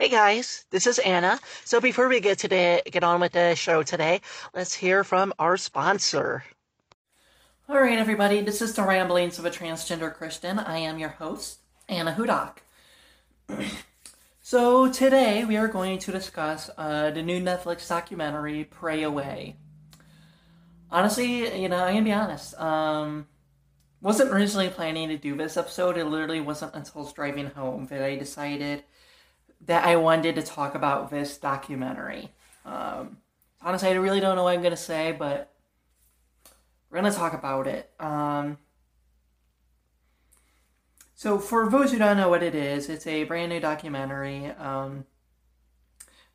Hey guys, this is Anna. So before we get today, get on with the show today, let's hear from our sponsor. All right, everybody, this is the ramblings of a transgender Christian. I am your host, Anna Hudak. so today we are going to discuss uh, the new Netflix documentary, Pray Away. Honestly, you know, I'm gonna be honest. Um, wasn't originally planning to do this episode. It literally wasn't until driving home that I decided that I wanted to talk about this documentary. Um, honestly, I really don't know what I'm going to say, but we're going to talk about it. Um, so, for those who don't know what it is, it's a brand new documentary um,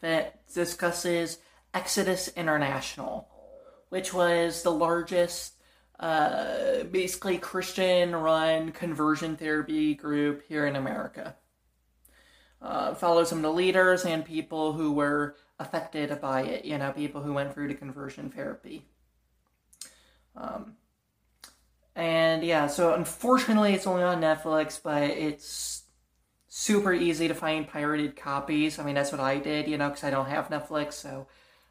that discusses Exodus International, which was the largest, uh, basically Christian run conversion therapy group here in America uh, follow some of the leaders and people who were affected by it, you know, people who went through the conversion therapy. Um, and yeah, so unfortunately it's only on Netflix, but it's super easy to find pirated copies. I mean, that's what I did, you know, because I don't have Netflix, so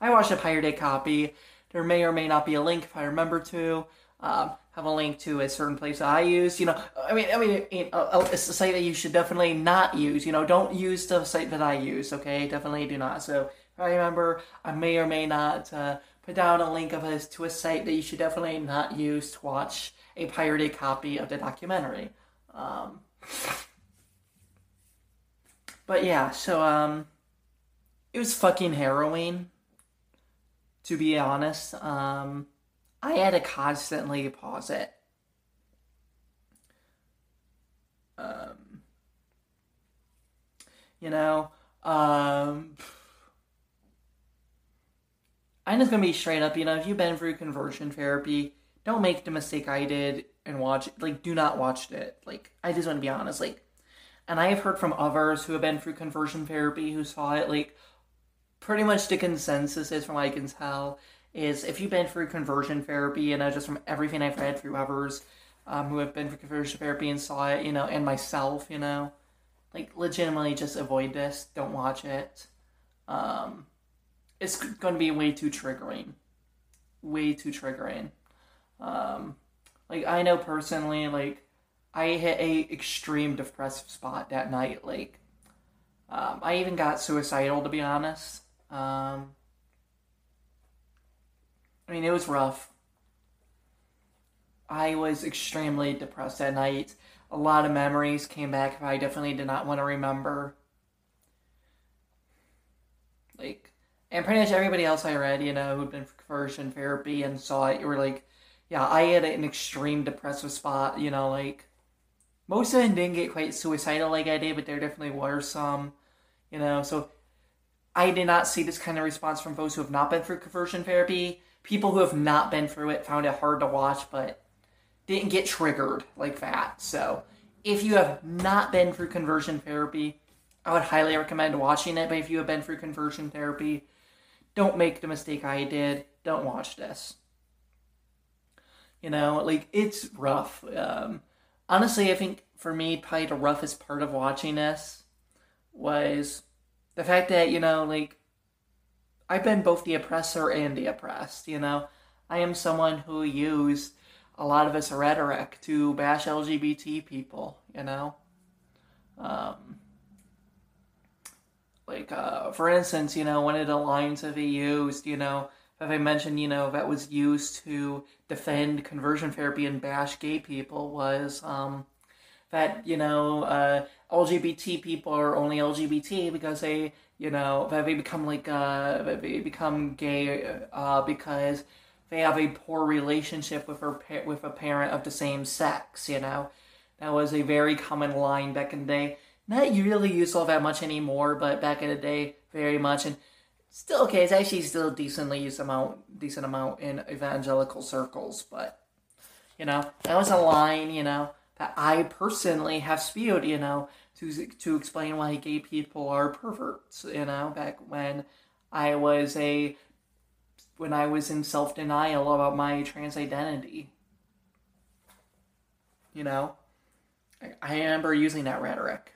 I watched a pirated copy. There may or may not be a link if I remember to. Um, have a link to a certain place I use. You know, I mean, I mean, it's a site that you should definitely not use. You know, don't use the site that I use. Okay, definitely do not. So I remember, I may or may not uh, put down a link of a, to a site that you should definitely not use to watch a pirated copy of the documentary. Um, but yeah, so um, it was fucking harrowing. To be honest, um I had to constantly pause it. Um, you know, um, I'm just gonna be straight up. You know, if you've been through conversion therapy, don't make the mistake I did and watch. Like, do not watch it. Like, I just want to be honest. Like, and I have heard from others who have been through conversion therapy who saw it. Like, pretty much the consensus is, from what I can tell, is if you've been through conversion therapy, you know, just from everything I've read through others um, who have been through conversion therapy and saw it, you know, and myself, you know, like legitimately just avoid this. Don't watch it. Um, it's going to be way too triggering. Way too triggering. Um, like I know personally, like I hit a extreme depressive spot that night. Like um, I even got suicidal to be honest. Um, I mean, it was rough. I was extremely depressed that night. A lot of memories came back I definitely did not want to remember. Like, and pretty much everybody else I read, you know, who'd been for conversion therapy and saw it, you were like, yeah, I had an extreme depressive spot, you know, like, most of them didn't get quite suicidal like I did, but there definitely were some, you know, so I did not see this kind of response from those who have not been through conversion therapy people who have not been through it found it hard to watch, but didn't get triggered like that. So if you have not been through conversion therapy, I would highly recommend watching it. But if you have been through conversion therapy, don't make the mistake I did. Don't watch this. You know, like it's rough. Um, honestly, I think for me, probably the roughest part of watching this was the fact that you know, like I've been both the oppressor and the oppressed, you know. I am someone who used a lot of this rhetoric to bash LGBT people, you know. Um, like, uh, for instance, you know, one of the lines that he used, you know, that I mentioned, you know, that was used to defend conversion therapy and bash gay people was um, that, you know, uh, LGBT people are only LGBT because they you know that they become like uh they become gay uh because they have a poor relationship with her with a parent of the same sex you know? That was a very common line back in the day. Not really used all that much anymore but back in the day very much. And still okay it's actually still decently used amount decent amount in evangelical circles but you know that was a line you know that i personally have spewed you know to to explain why gay people are perverts. You know, back when I was a when I was in self denial about my trans identity. You know, I, I remember using that rhetoric.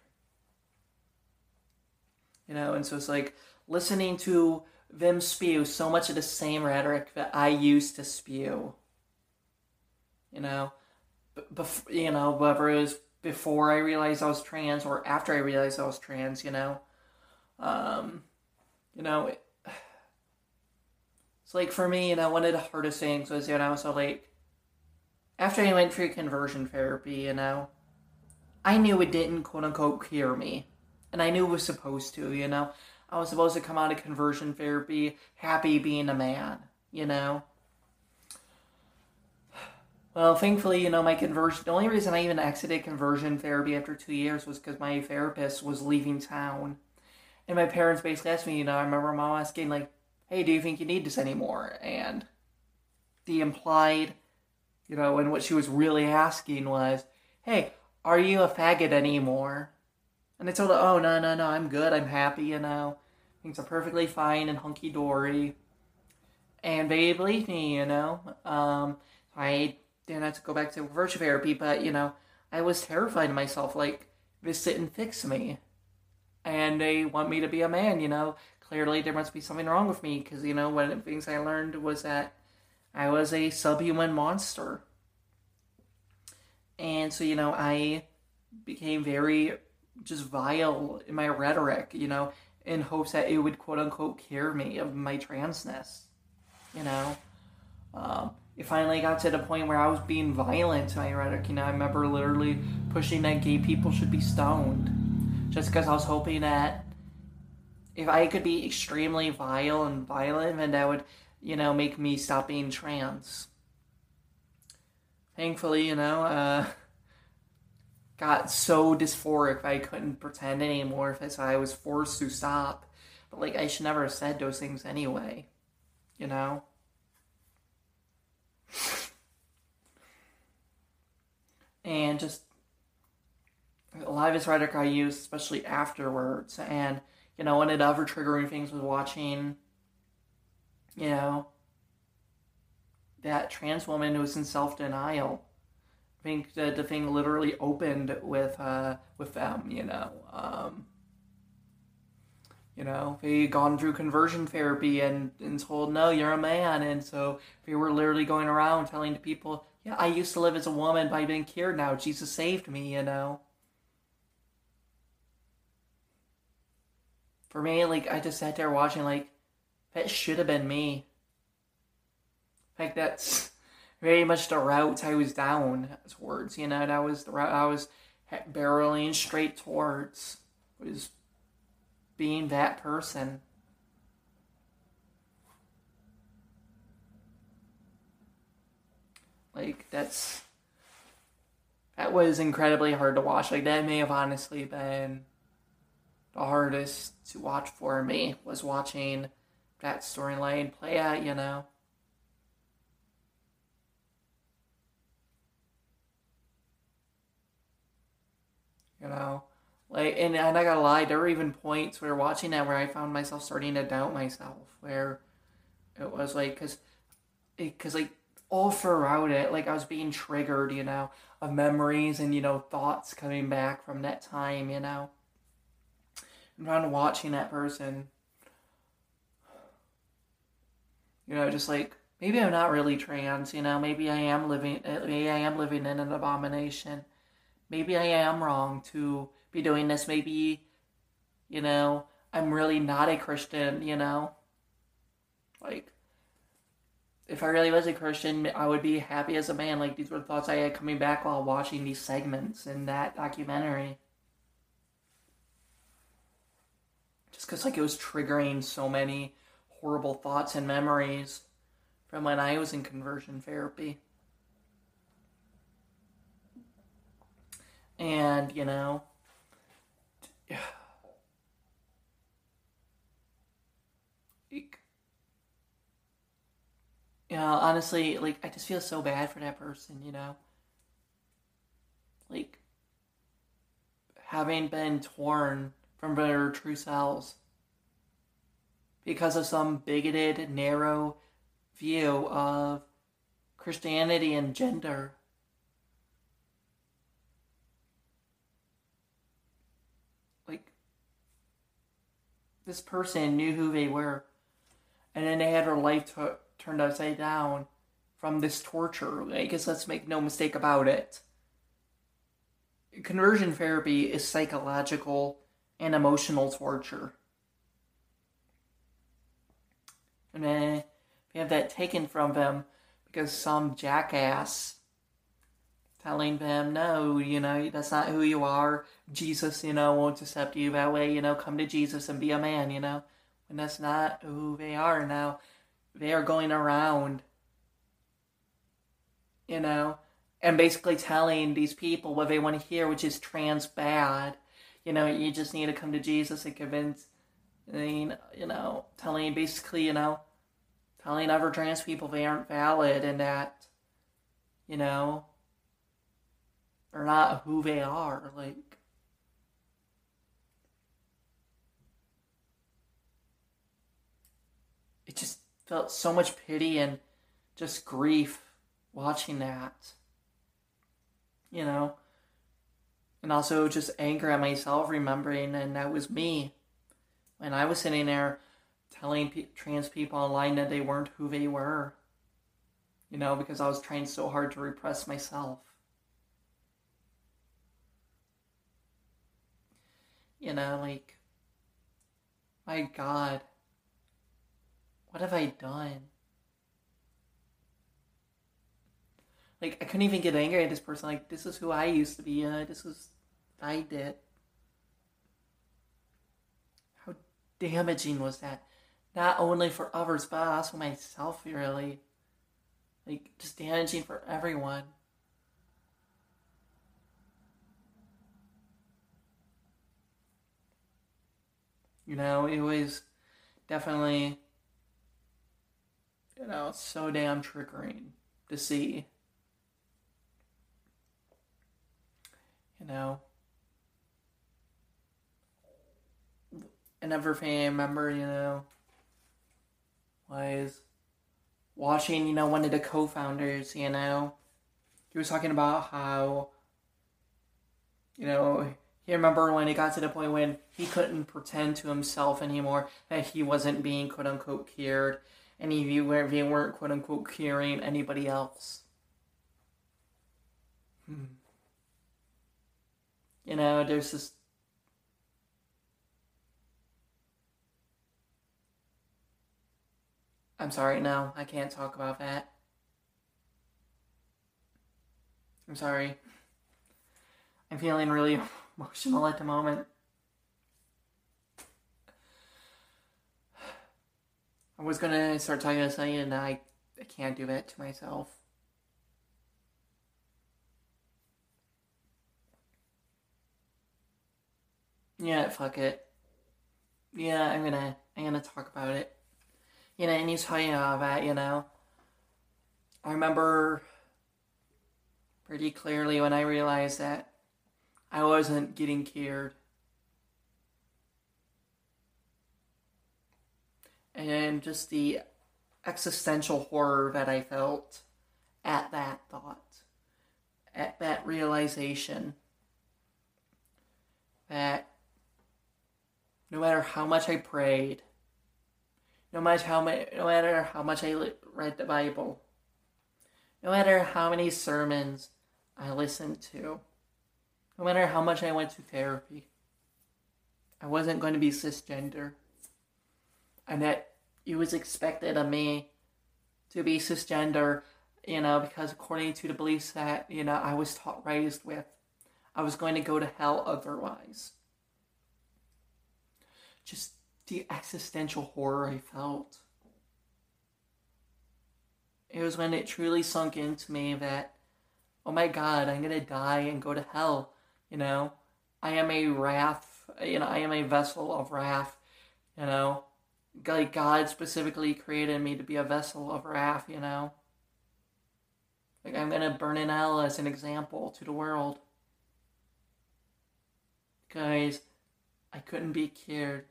You know, and so it's like listening to them spew so much of the same rhetoric that I used to spew. You know, bef- you know, whether it was before I realized I was trans or after I realized I was trans, you know. Um, you know, it, it's like for me, you know, one of the hardest things was, you know, so like after I went through conversion therapy, you know, I knew it didn't quote unquote cure me. And I knew it was supposed to, you know. I was supposed to come out of conversion therapy happy being a man, you know. Well, thankfully, you know, my conversion, the only reason I even exited conversion therapy after two years was because my therapist was leaving town. And my parents basically asked me, you know, I remember mom asking, like, hey, do you think you need this anymore? And the implied, you know, and what she was really asking was, hey, are you a faggot anymore? And I told her, oh, no, no, no, I'm good. I'm happy, you know. Things are perfectly fine and hunky dory. And they believed me, you know. Um, I didn't have to go back to virtual therapy, but, you know, I was terrified of myself. Like, this didn't fix me. And they want me to be a man, you know. Clearly, there must be something wrong with me because, you know, one of the things I learned was that I was a subhuman monster. And so, you know, I became very just vile in my rhetoric, you know, in hopes that it would quote unquote cure me of my transness. You know, um, it finally got to the point where I was being violent to my rhetoric. You know, I remember literally pushing that gay people should be stoned just because I was hoping that if I could be extremely vile and violent, then that would, you know, make me stop being trans. Thankfully, you know, uh, got so dysphoric I couldn't pretend anymore, so I was forced to stop. But like, I should never have said those things anyway, you know. And just a lot of his rhetoric I used, especially afterwards, and you know, the other triggering things was watching, you know, that trans woman who was in self denial I think the, the thing literally opened with uh, with them, you know. Um, you know, they gone through conversion therapy and, and told, no, you're a man. And so they were literally going around telling to people, yeah, I used to live as a woman, but I've been cured now. Jesus saved me, you know. For me, like, I just sat there watching, like, that should have been me. Like, that's very much the route I was down towards. You know, that was the route I was barreling straight towards. Was being that person. Like that's that was incredibly hard to watch. Like that may have honestly been the hardest to watch for me was watching that storyline play out, you know. You know, like, and, and I gotta lie, there were even points where watching that where I found myself starting to doubt myself, where it was like, cause, it, cause like all throughout it, like I was being triggered, you know, of memories and you know thoughts coming back from that time, you know. And around watching that person, you know, just like maybe I'm not really trans, you know, maybe I am living, eh, maybe I am living in an abomination maybe I am wrong to be doing this. Maybe, you know, I'm really not a Christian, you know? Like, if I really was a Christian, I would be happy as a man. Like, these were thoughts I had coming back while watching these segments in that documentary. Just because, like, it was triggering so many horrible thoughts and memories from when I was in conversion therapy. And, you know, you know, honestly, like, I just feel so bad for that person, you know? Like, having been torn from their true selves because of some bigoted, narrow view of Christianity and gender. This person knew who they were, and then they had their life t- turned upside down from this torture. I guess let's make no mistake about it. Conversion therapy is psychological and emotional torture. And then they have that taken from them because some jackass telling them, no, you know, that's not who you are. Jesus, you know, won't accept you that way. You know, come to Jesus and be a man, you know. And that's not who they are now. They are going around, you know, and basically telling these people what they want to hear, which is trans bad. You know, you just need to come to Jesus and convince, you know, telling basically, you know, telling other trans people they aren't valid and that, you know, they're not who they are. Like, it just felt so much pity and just grief watching that. You know? And also just anger at myself, remembering, and that was me. When I was sitting there telling p- trans people online that they weren't who they were. You know, because I was trying so hard to repress myself. You know, like, my God, what have I done? Like, I couldn't even get angry at this person. Like, this is who I used to be. Uh, this is I did. How damaging was that? Not only for others, but also myself, really. Like, just damaging for everyone. You know, it was definitely, you know, so damn triggering to see. You know, another thing I remember, you know, was watching, you know, one of the co founders, you know, he was talking about how, you know, he remember when it got to the point when he couldn't pretend to himself anymore that he wasn't being quote unquote cured, and you weren't, weren't quote unquote curing anybody else. Hmm. You know, there's this. I'm sorry, no, I can't talk about that. I'm sorry. I'm feeling really emotional at the moment. I was gonna start talking to something and I, I can't do that to myself. Yeah, fuck it. Yeah, I'm gonna I'm gonna talk about it. You know, and you tell you all that, you know. I remember pretty clearly when I realized that I wasn't getting cared. And just the existential horror that I felt at that thought, at that realization that no matter how much I prayed, no matter how much, no matter how much I read the Bible, no matter how many sermons I listened to, no matter how much I went to therapy, I wasn't going to be cisgender, and that it was expected of me to be cisgender, you know, because according to the beliefs that you know I was taught raised with, I was going to go to hell otherwise just the existential horror I felt. It was when it truly sunk into me that, oh my god, I'm gonna die and go to hell. You know, I am a wrath, you know, I am a vessel of wrath, you know. Like God specifically created me to be a vessel of wrath, you know. Like I'm gonna burn in hell as an example to the world. Guys, I couldn't be cured.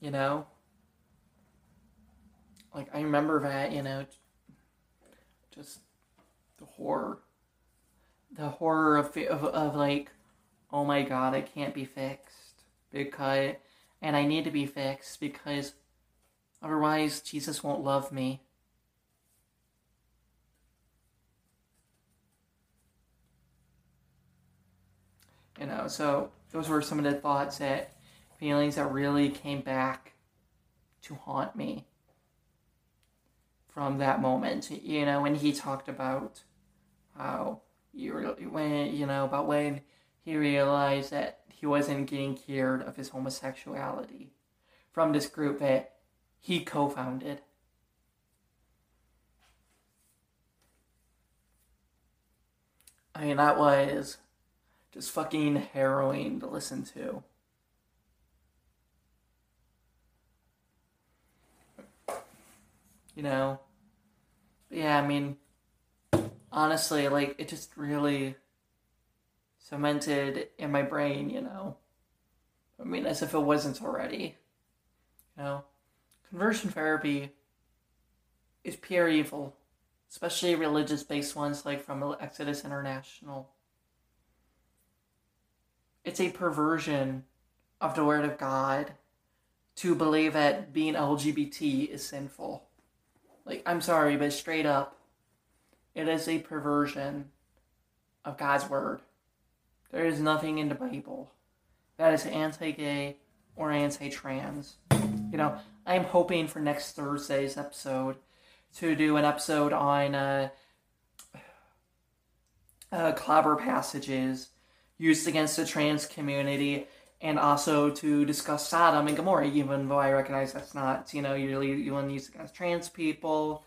You know? Like, I remember that, you know, just the horror the horror of, of, of like, oh my god, it can't be fixed because, and I need to be fixed because otherwise Jesus won't love me. You know, so those were some of the thoughts that, feelings that really came back to haunt me from that moment. You know, when he talked about how you when you know about when he realized that he wasn't getting cured of his homosexuality from this group that he co-founded. I mean, that was just fucking harrowing to listen to. You know? Yeah, I mean, honestly, like, it just really cemented in my brain, you know? I mean, as if it wasn't already. You know? Conversion therapy is pure evil, especially religious based ones like from Exodus International. It's a perversion of the Word of God to believe that being LGBT is sinful. Like, I'm sorry, but straight up, it is a perversion of God's Word. There is nothing in the Bible that is anti gay or anti trans. You know, I'm hoping for next Thursday's episode to do an episode on uh, uh, clobber passages used against the trans community and also to discuss Sodom and Gomorrah, even though I recognize that's not, you know, usually you want to use against trans people.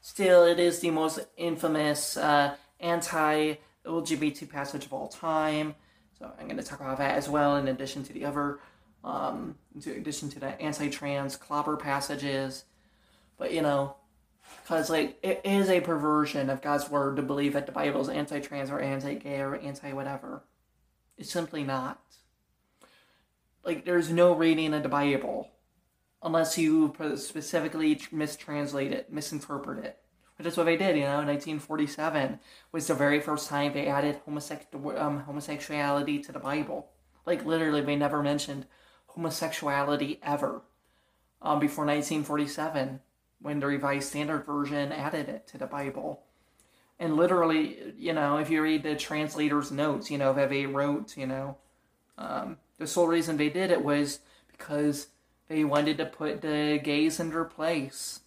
Still, it is the most infamous uh, anti LGBT passage of all time. So I'm going to talk about that as well, in addition to the other, um, in addition to the anti trans clobber passages. But, you know, because, like, it is a perversion of God's word to believe that the Bible is anti trans or anti gay or anti whatever. It's simply not. Like, there's no reading of the Bible unless you specifically mistranslate it, misinterpret it. Which is what they did, you know. 1947 was the very first time they added um, homosexuality to the Bible. Like, literally, they never mentioned homosexuality ever um, before 1947 when the Revised Standard Version added it to the Bible and literally, you know, if you read the translator's notes, you know, that they wrote, you know, um, the sole reason they did it was because they wanted to put the gays in their place.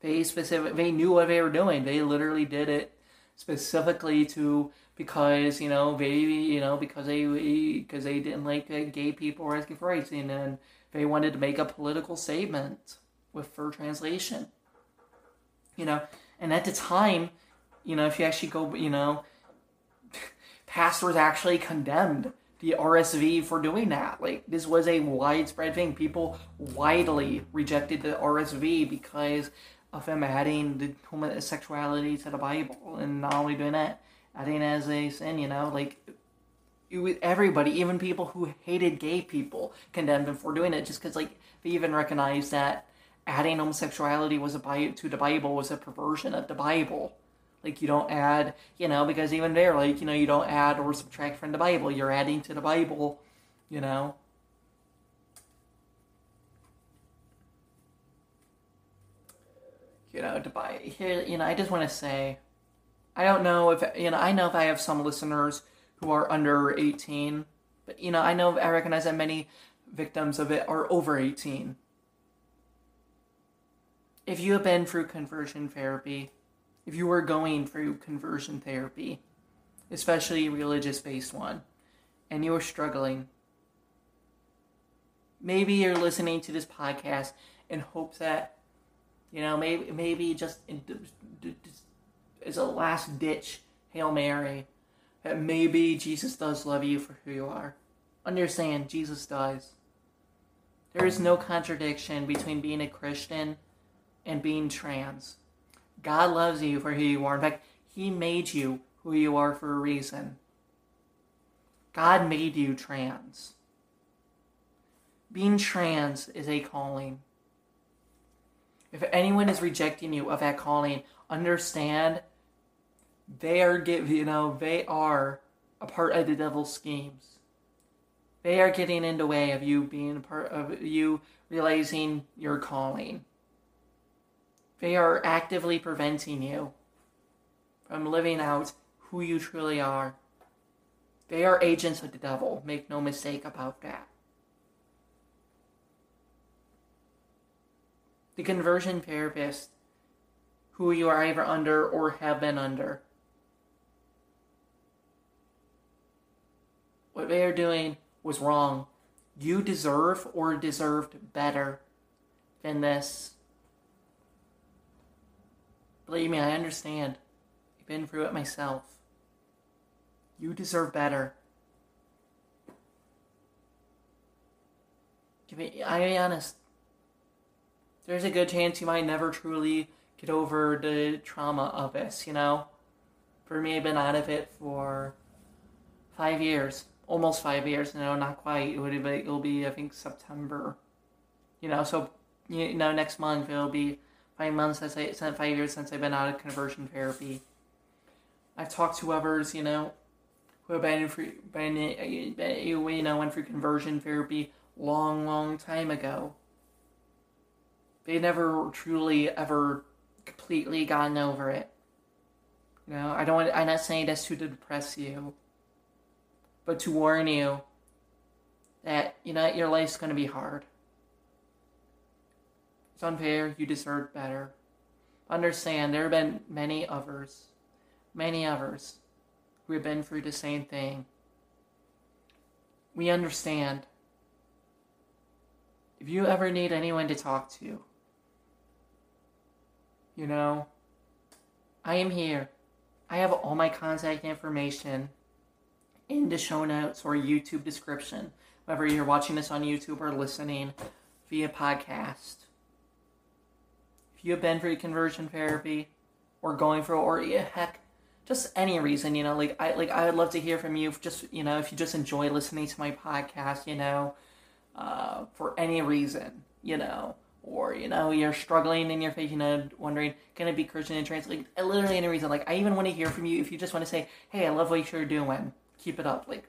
They specific, they knew what they were doing. They literally did it specifically to because you know they you know because they because they didn't like gay people asking for rights, and then they wanted to make a political statement with fur translation. You know, and at the time you know, if you actually go, you know, pastors actually condemned the RSV for doing that. Like, this was a widespread thing. People widely rejected the RSV because of him adding the homosexuality to the Bible. And not only doing that, adding it as a sin, you know, like, everybody, even people who hated gay people, condemned him for doing it just because, like, they even recognized that adding homosexuality was a to the Bible was a perversion of the Bible. Like you don't add, you know, because even there, like, you know, you don't add or subtract from the Bible. You're adding to the Bible, you know. You know, to buy here, you know, I just want to say, I don't know if you know. I know if I have some listeners who are under eighteen, but you know, I know I recognize that many victims of it are over eighteen. If you have been through conversion therapy, if you were going through conversion therapy, especially religious based one, and you're struggling, maybe you're listening to this podcast in hopes that, you know, maybe maybe just as a last ditch Hail Mary, that maybe Jesus does love you for who you are. Understand, Jesus does. There is no contradiction between being a Christian and being trans. God loves you for who you are. In fact, He made you who you are for a reason. God made you trans. Being trans is a calling. If anyone is rejecting you of that calling, understand they are give you know they are a part of the devil's schemes. They are getting in the way of you being a part of you realizing your calling. They are actively preventing you from living out who you truly are. They are agents of the devil, make no mistake about that. The conversion therapist, who you are either under or have been under, what they are doing was wrong. You deserve or deserved better than this. Believe me, I understand. I've been through it myself. You deserve better. To be, I be honest, there's a good chance you might never truly get over the trauma of this, you know? For me, I've been out of it for five years almost five years. No, not quite. It would be. It'll be. I think September. You know, so you know, next month it'll be five months since I since five years since I've been out of conversion therapy. I've talked to others, you know, who have been through, been, you know, went through conversion therapy long, long time ago. They never truly ever completely gotten over it. You know, I don't. Want I'm not saying this to depress you but to warn you that, you know, your life's going to be hard. It's unfair. You deserve better. Understand, there have been many others, many others who have been through the same thing. We understand. If you ever need anyone to talk to, you know, I am here. I have all my contact information in the show notes or YouTube description, whether you're watching this on YouTube or listening via podcast. You have been through conversion therapy or going for or yeah, heck, just any reason, you know, like I like I would love to hear from you. Just you know, if you just enjoy listening to my podcast, you know, uh, for any reason, you know, or you know you're struggling in your faith, you know, wondering can I be Christian and trans? Like literally any reason. Like I even want to hear from you if you just want to say, hey, I love what you're doing keep it up. Like,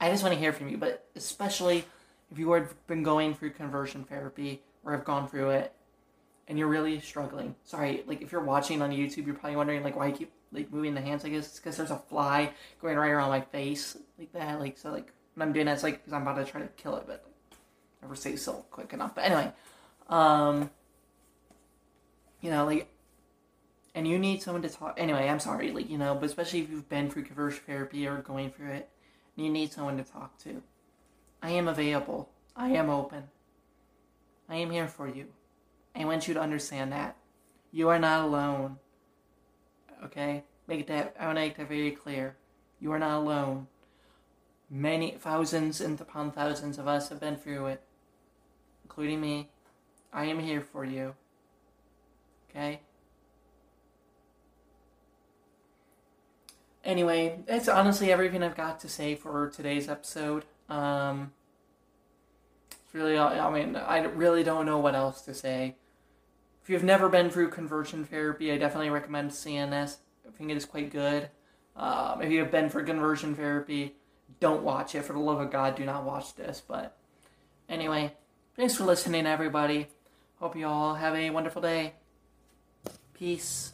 I just want to hear from you, but especially if you have been going through conversion therapy or have gone through it and you're really struggling. Sorry, like if you're watching on YouTube, you're probably wondering like why I keep like moving the hands. I guess it's because there's a fly going right around my face like that. Like so, like when I'm doing that, it's like because I'm about to try to kill it, but like, never stay so quick enough. But anyway, um, you know, like and you need someone to talk. Anyway, I'm sorry, like you know, but especially if you've been through conversion therapy or going through it, you need someone to talk to. I am available. I am open. I am here for you. I want you to understand that you are not alone. Okay, make that. I want to make that very clear. You are not alone. Many thousands and upon thousands of us have been through it, including me. I am here for you. Okay. anyway, that's honestly everything I've got to say for today's episode. Um, it's really, I mean, I really don't know what else to say. If you've never been through conversion therapy, I definitely recommend seeing this. I think it is quite good. Um, if you have been for conversion therapy, don't watch it. For the love of God, do not watch this. But anyway, thanks for listening, everybody. Hope you all have a wonderful day. Peace.